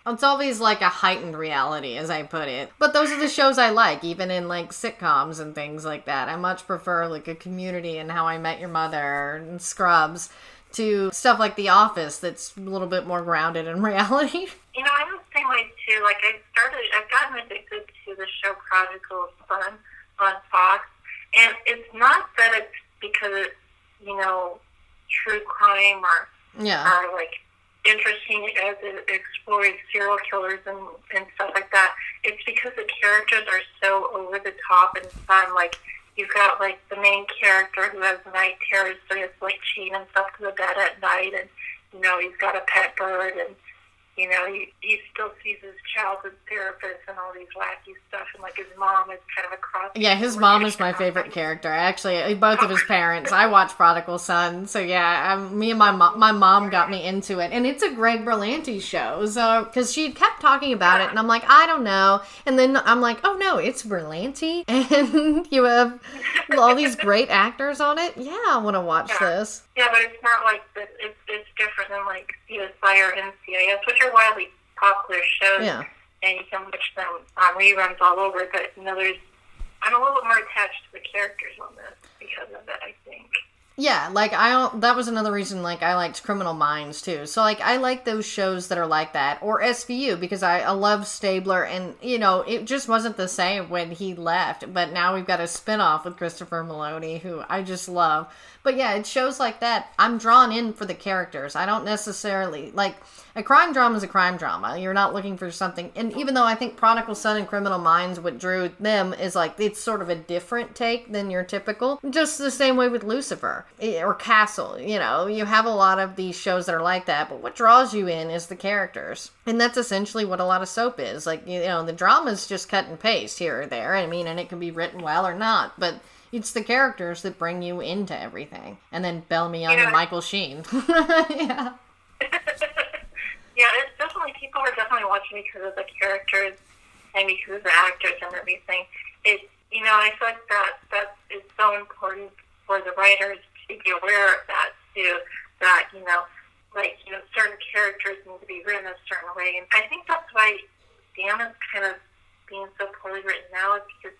It's always like a heightened reality, as I put it. But those are the shows I like, even in like sitcoms and things like that. I much prefer like a community and How I Met Your Mother and Scrubs to stuff like The Office that's a little bit more grounded in *laughs* reality. You know, I'm the same way too. Like I started, I've gotten addicted to the show Prodigal Son on Fox, and it's not that it's because it's you know true crime or yeah or like interesting as it explores serial killers and, and stuff like that. It's because the characters are so over the top and fun. Like you've got like the main character who has night terrors, so has like chain himself to the bed at night, and you know he's got a pet bird, and you know, he, he still sees his childhood therapist and all these wacky stuff, and like his mom is kind of a cross. Yeah, his mom is my favorite character. Actually, uh, both of his parents. I watch Prodigal Son, so yeah, um, me and my mom, my mom got me into it, and it's a Greg Berlanti show. So because she kept talking about it, and I'm like, I don't know, and then I'm like, oh no, it's Berlanti, *laughs* and you have all these great actors on it. Yeah, I want to watch yeah. this. Yeah, but it's not like this. It's it's different than like CSI or NCIS, which are widely popular shows. Yeah. And you can watch them on reruns all over. But you know, there's I'm a little bit more attached to the characters on this because of it. I think. Yeah, like I that was another reason like I liked Criminal Minds too. So like I like those shows that are like that or SVU because I, I love Stabler and you know it just wasn't the same when he left. But now we've got a spinoff with Christopher Meloni who I just love. But yeah, it shows like that. I'm drawn in for the characters. I don't necessarily like a crime drama is a crime drama. You're not looking for something. And even though I think Prodigal Son and Criminal Minds, what drew them is like it's sort of a different take than your typical. Just the same way with Lucifer eh, or Castle. You know, you have a lot of these shows that are like that, but what draws you in is the characters. And that's essentially what a lot of soap is. Like, you know, the drama is just cut and paste here or there. I mean, and it can be written well or not, but it's the characters that bring you into everything. And then Bellamy Young yeah. and Michael Sheen. *laughs* yeah. *laughs* yeah, it's definitely people are definitely watching because of the characters and because of the actors and everything. It you know, I feel like that that is so important for the writers to be aware of that too. That, you know, like, you know, certain characters need to be written a certain way. And I think that's why Dan is kind of being so poorly written now is because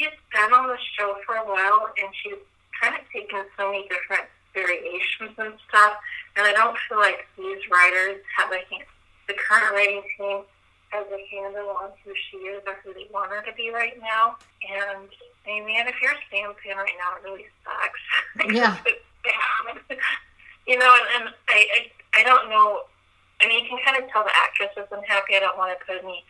she's been on the show for a while and she's kind of taken so many different variations and stuff. And I don't feel like these writers have a hand, the current writing team has a handle on who she is or who they want her to be right now. And I mean, man, if you're a Sam fan right now, it really sucks. *laughs* Yeah. *laughs* you know, and, and I, I I don't know I mean, you can kind of tell the actress isn't happy. I don't want to put any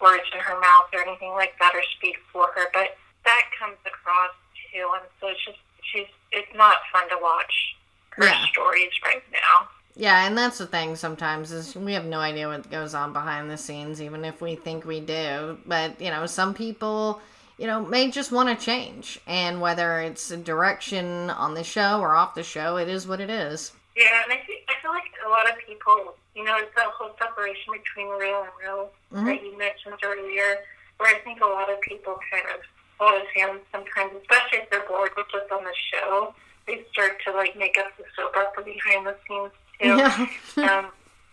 words in her mouth or anything like that or speak for her, but that comes across too. And so it's just, she's, it's not fun to watch her Yeah. stories right now. Yeah, and that's the thing sometimes is we have no idea what goes on behind the scenes, even if we think we do. But, you know, some people, you know, may just want to change. And whether it's a direction on the show or off the show, it is what it is. Yeah, and I think I feel like a lot of people, you know, it's that whole separation between real and real that mm-hmm. you mentioned earlier, where I think a lot of people kind of hold his hands sometimes, especially if they're bored with what's on the show. They start to like make up the soap opera behind the scenes too. Yeah. *laughs* um,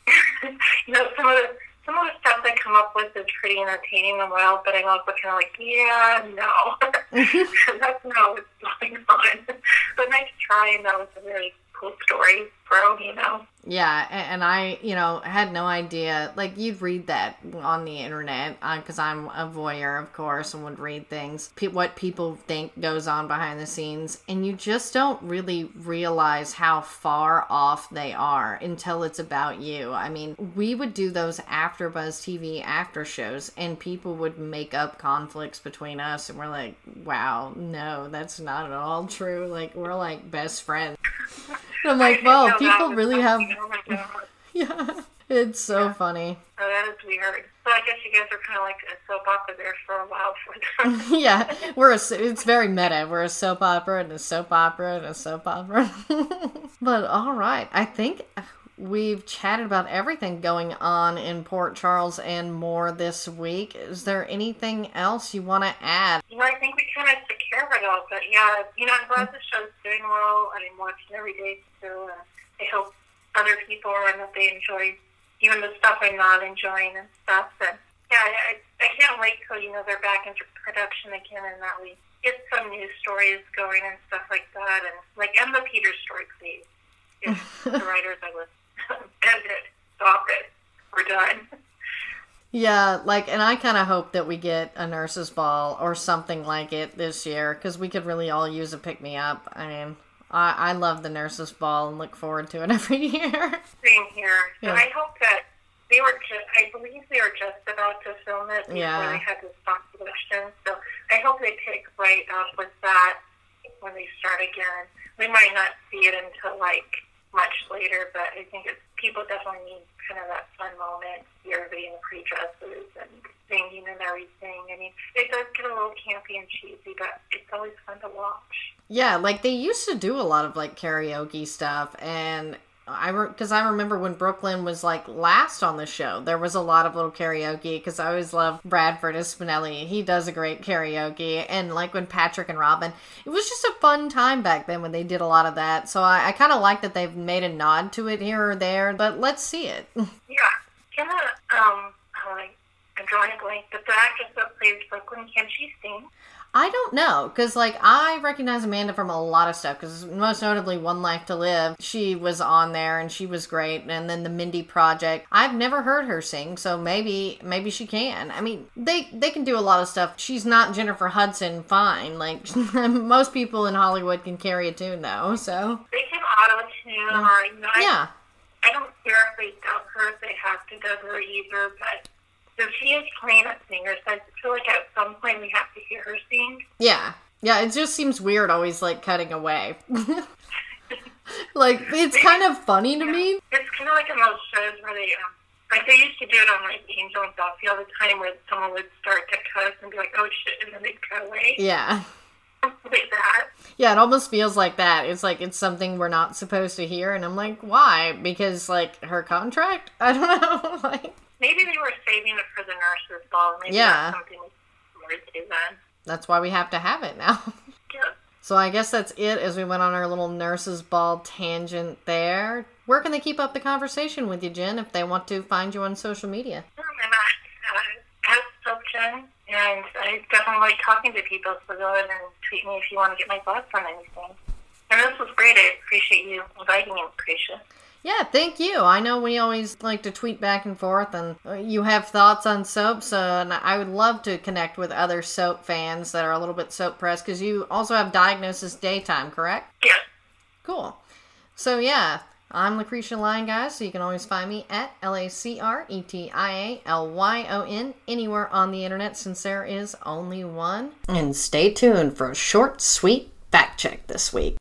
*laughs* you know, some of the some of the stuff they come up with is pretty entertaining and wild, but I'm also kind of like, yeah, no, *laughs* that's not what's going on. But nice try, and that was a very cool story, bro. You know. Yeah, and I, you know, had no idea. Like, you'd read that on the internet uh, because I'm a voyeur, of course, and would read things, pe- what people think goes on behind the scenes, and you just don't really realize how far off they are until it's about you. I mean, we would do those AfterBuzz TV after shows, and people would make up conflicts between us, and we're like, wow, no, that's not at all true. Like, we're like best friends. And *laughs* I'm like, well, people really have. something. My God. Yeah, it's so funny. Oh, that is weird. So I guess you guys are kind of like a soap opera there for a while for *laughs* yeah, we're a, it's very meta. We're a soap opera and a soap opera and a soap opera. *laughs* but all right, I think we've chatted about everything going on in Port Charles and more this week. Is there anything else you want to add? You know, I think we kind of took care of it all. But yeah, you know, I'm glad the show's doing well. I'm watching every day still. And uh, I hope other people and that they enjoy even the stuff I'm not enjoying and stuff. And yeah, I, I can't wait till, you know, they're back into production again and that we get some news stories going and stuff like that. And like, end the Peter story, please. *laughs* If the writers are listening, *laughs* end it. Stop it. We're done. Yeah, like, and I kind of hope that we get a nurse's ball or something like it this year because we could really all use a pick me up. I mean, I, I love the nurse's ball and look forward to it *laughs* every year. Same here. So Yeah. I hope that they were just, I believe they were just about to film it before Yeah. they had to stop production. So I hope they pick right up with that when they start again. We might not see it until like much later, but I think it's, people definitely need kind of that fun moment. Everybody in the pretty dresses and singing and everything. I mean, it does get a little campy and cheesy, but it's always fun to watch. Yeah, like they used to do a lot of like karaoke stuff, and I because I remember when Brooklyn was like last on the show, there was a lot of little karaoke because I always love Bradford Spinelli. He does a great karaoke, and like when Patrick and Robin, it was just a fun time back then when they did a lot of that. So I, I kind of like that they've made a nod to it here or there, but let's see it. *laughs* Yeah. I, um, I'm drawing a blank, the actress that plays Brooklyn, can she sing? I don't know, because like I recognize Amanda from a lot of stuff. Because most notably, One Life to Live, she was on there and she was great. And then the Mindy Project, I've never heard her sing, so maybe maybe she can. I mean, they they can do a lot of stuff. She's not Jennifer Hudson, fine. Like *laughs* most people in Hollywood can carry a tune though. So They can auto tune, or you know, I, yeah, I don't care if they dub her, if they have to dub her either. But if she is playing a singer, so I feel like at some point we have to hear her sing. yeah, yeah. It just seems weird, always like cutting away. *laughs* like it's kind of funny to me. It's kind of like in those shows where they, um, like they used to do it on like Angel and Buffy all the time, where someone would start to cuss and be like, "Oh shit," and then they'd cut away. Yeah. like that. Yeah, it almost feels like that. It's like it's something we're not supposed to hear, and I'm like, why? Because like her contract? *laughs* I don't know. *laughs* like Maybe they were saving it for the nurses' ball. Maybe Yeah. that's something more to then. that's why we have to have it now. *laughs* Yeah. so I guess that's it. As we went on our little nurses ball tangent there. Where can they keep up the conversation with you, Jen, if they want to find you on social media? And I, uh, as Soapchen, and I definitely like talking to people, so go ahead and tweet me if you want to get my thoughts on anything. And this was great. I appreciate you inviting me, Lacretia. Yeah, thank you. I know we always like to tweet back and forth, and uh, you have thoughts on soaps, uh, and I would love to connect with other soap fans that are a little bit soap pressed because you also have Diagnosis Daytime, correct? Yeah. Cool. So yeah, I'm Lacretia Lyon, guys, so you can always find me at L A C R E T I A L Y O N anywhere on the internet since there is only one. And stay tuned for a short, sweet fact check this week.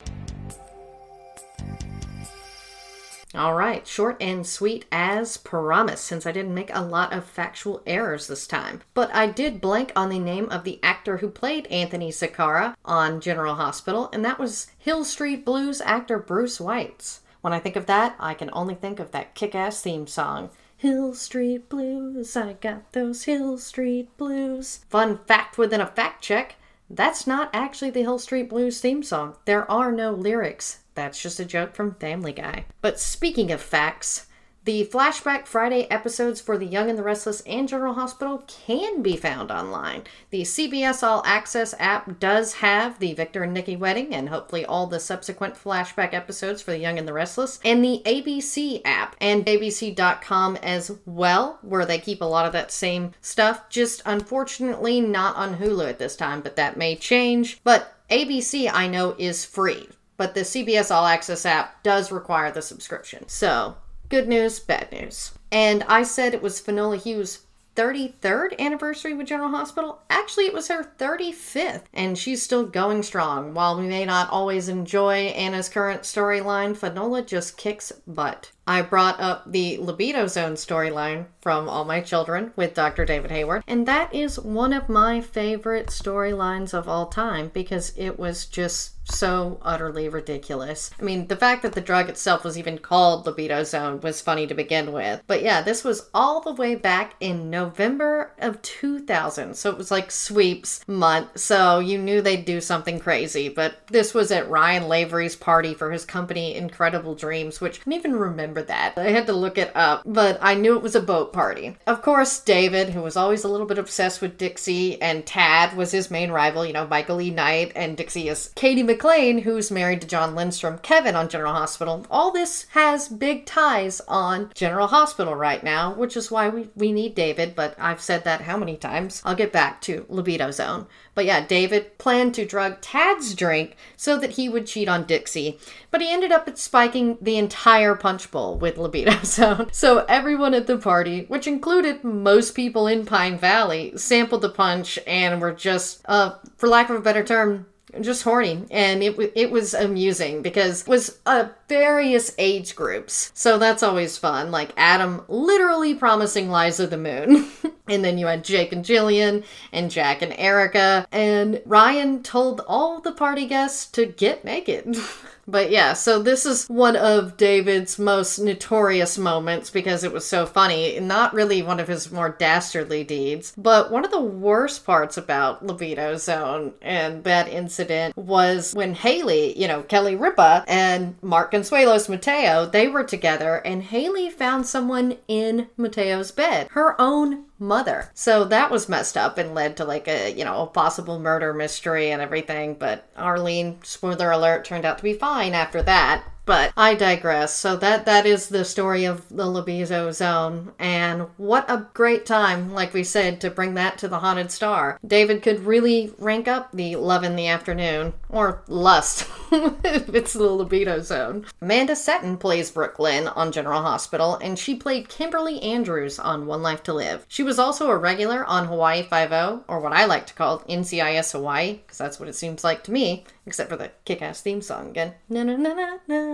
All right, short and sweet as promised, since I didn't make a lot of factual errors this time. But I did blank on the name of the actor who played Anthony Zacchara on General Hospital, and that was Hill Street Blues actor Bruce Weitz. When I think of that, I can only think of that kick ass theme song. Hill Street Blues, I got those Hill Street Blues. Fun fact within a fact check that's not actually the Hill Street Blues theme song. There are no lyrics. That's just a joke from Family Guy. But speaking of facts, the Flashback Friday episodes for The Young and the Restless and General Hospital can be found online. The CBS All Access app does have the Victor and Nikki wedding and hopefully all the subsequent flashback episodes for The Young and the Restless, and the ABC app and ABC.com as well, where they keep a lot of that same stuff. Just unfortunately not on Hulu at this time, but that may change. But ABC, I know, is free. But the CBS All Access app does require the subscription. So Good news, bad news. And I said it was Finola Hughes' 33rd anniversary with General Hospital. Actually, it was her 35th, and she's still going strong. While we may not always enjoy Anna's current storyline, Finola just kicks butt. I brought up the Libido Zone storyline from All My Children with Dr. David Hayward, and that is one of my favorite storylines of all time because it was just so utterly ridiculous. I mean, the fact that the drug itself was even called Libido Zone was funny to begin with. But yeah, this was all the way back in November of 2000, so it was like sweeps month, so you knew they'd do something crazy. But this was at Ryan Lavery's party for his company Incredible Dreams, which I don't even remember that. I had to look it up, but I knew it was a boat party. Of course, David, who was always a little bit obsessed with Dixie, and Tad was his main rival, you know, Michael E. Knight, and Dixie is Cady McClain, who's married to Jon Lindstrom, Kevin on General Hospital. All this has big ties on General Hospital right now, which is why we, we need David, but I've said that how many times? I'll get back to Libido Zone. But yeah, David planned to drug Tad's drink so that he would cheat on Dixie, but he ended up spiking the entire punch bowl with Libido Zone. *laughs* So everyone at the party, which included most people in Pine Valley, sampled the punch and were just, uh, for lack of a better term, just horny. And it it was amusing because it was uh, various age groups. So that's always fun. Like adam literally promising liza the moon. *laughs* And then you had jake and jillian and jack and erica. And ryan told all the party guests to get naked. *laughs* But yeah, so this is one of David's most notorious moments because it was so funny. Not really one of his more dastardly deeds, but one of the worst parts about Libido Zone and that incident was when Hayley, you know, Kelly Ripa and Mark Consuelos Mateo, they were together and Hayley found someone in Mateo's bed, her own mother. So that was messed up and led to like a, you know, a possible murder mystery and everything. But Arlene, spoiler alert, turned out to be fine after that. But I digress. So that that is the story of the Libido Zone, and what a great time, like we said, to bring that to the Haunted Star. David could really rank up the Love in the Afternoon or Lust *laughs* if it's the Libido Zone. Amanda Setton plays Brooklyn on General Hospital, and she played Kimberly Andrews on One Life to Live. She was also a regular on Hawaii Five O, or what I like to call NCIS Hawaii, because that's what it seems like to me, except for the kick-ass theme song again. Na na na na na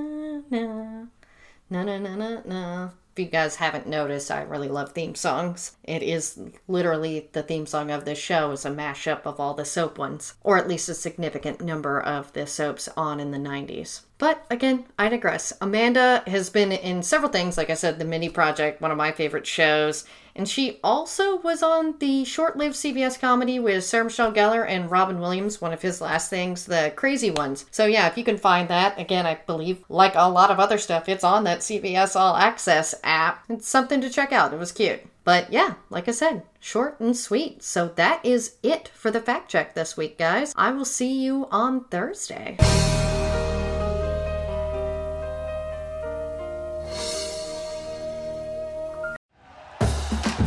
na na na na na na. If you guys haven't noticed, I really love theme songs. It is literally the theme song of this show is a mashup of all the soap ones, or at least a significant number of the soaps on in the 90s. But again, I digress. Amanda has been in several things, like I said, The Mindy Project, one of my favorite shows. And she also was on the short lived CBS comedy with Sarah Michelle Gellar and Robin Williams, one of his last things, The Crazy Ones. So, yeah, if you can find that, again, I believe, like a lot of other stuff, it's on that CBS All Access app. It's something to check out. It was cute. But yeah, like I said, short and sweet. So that is it for the fact check this week, guys. I will see you on Thursday.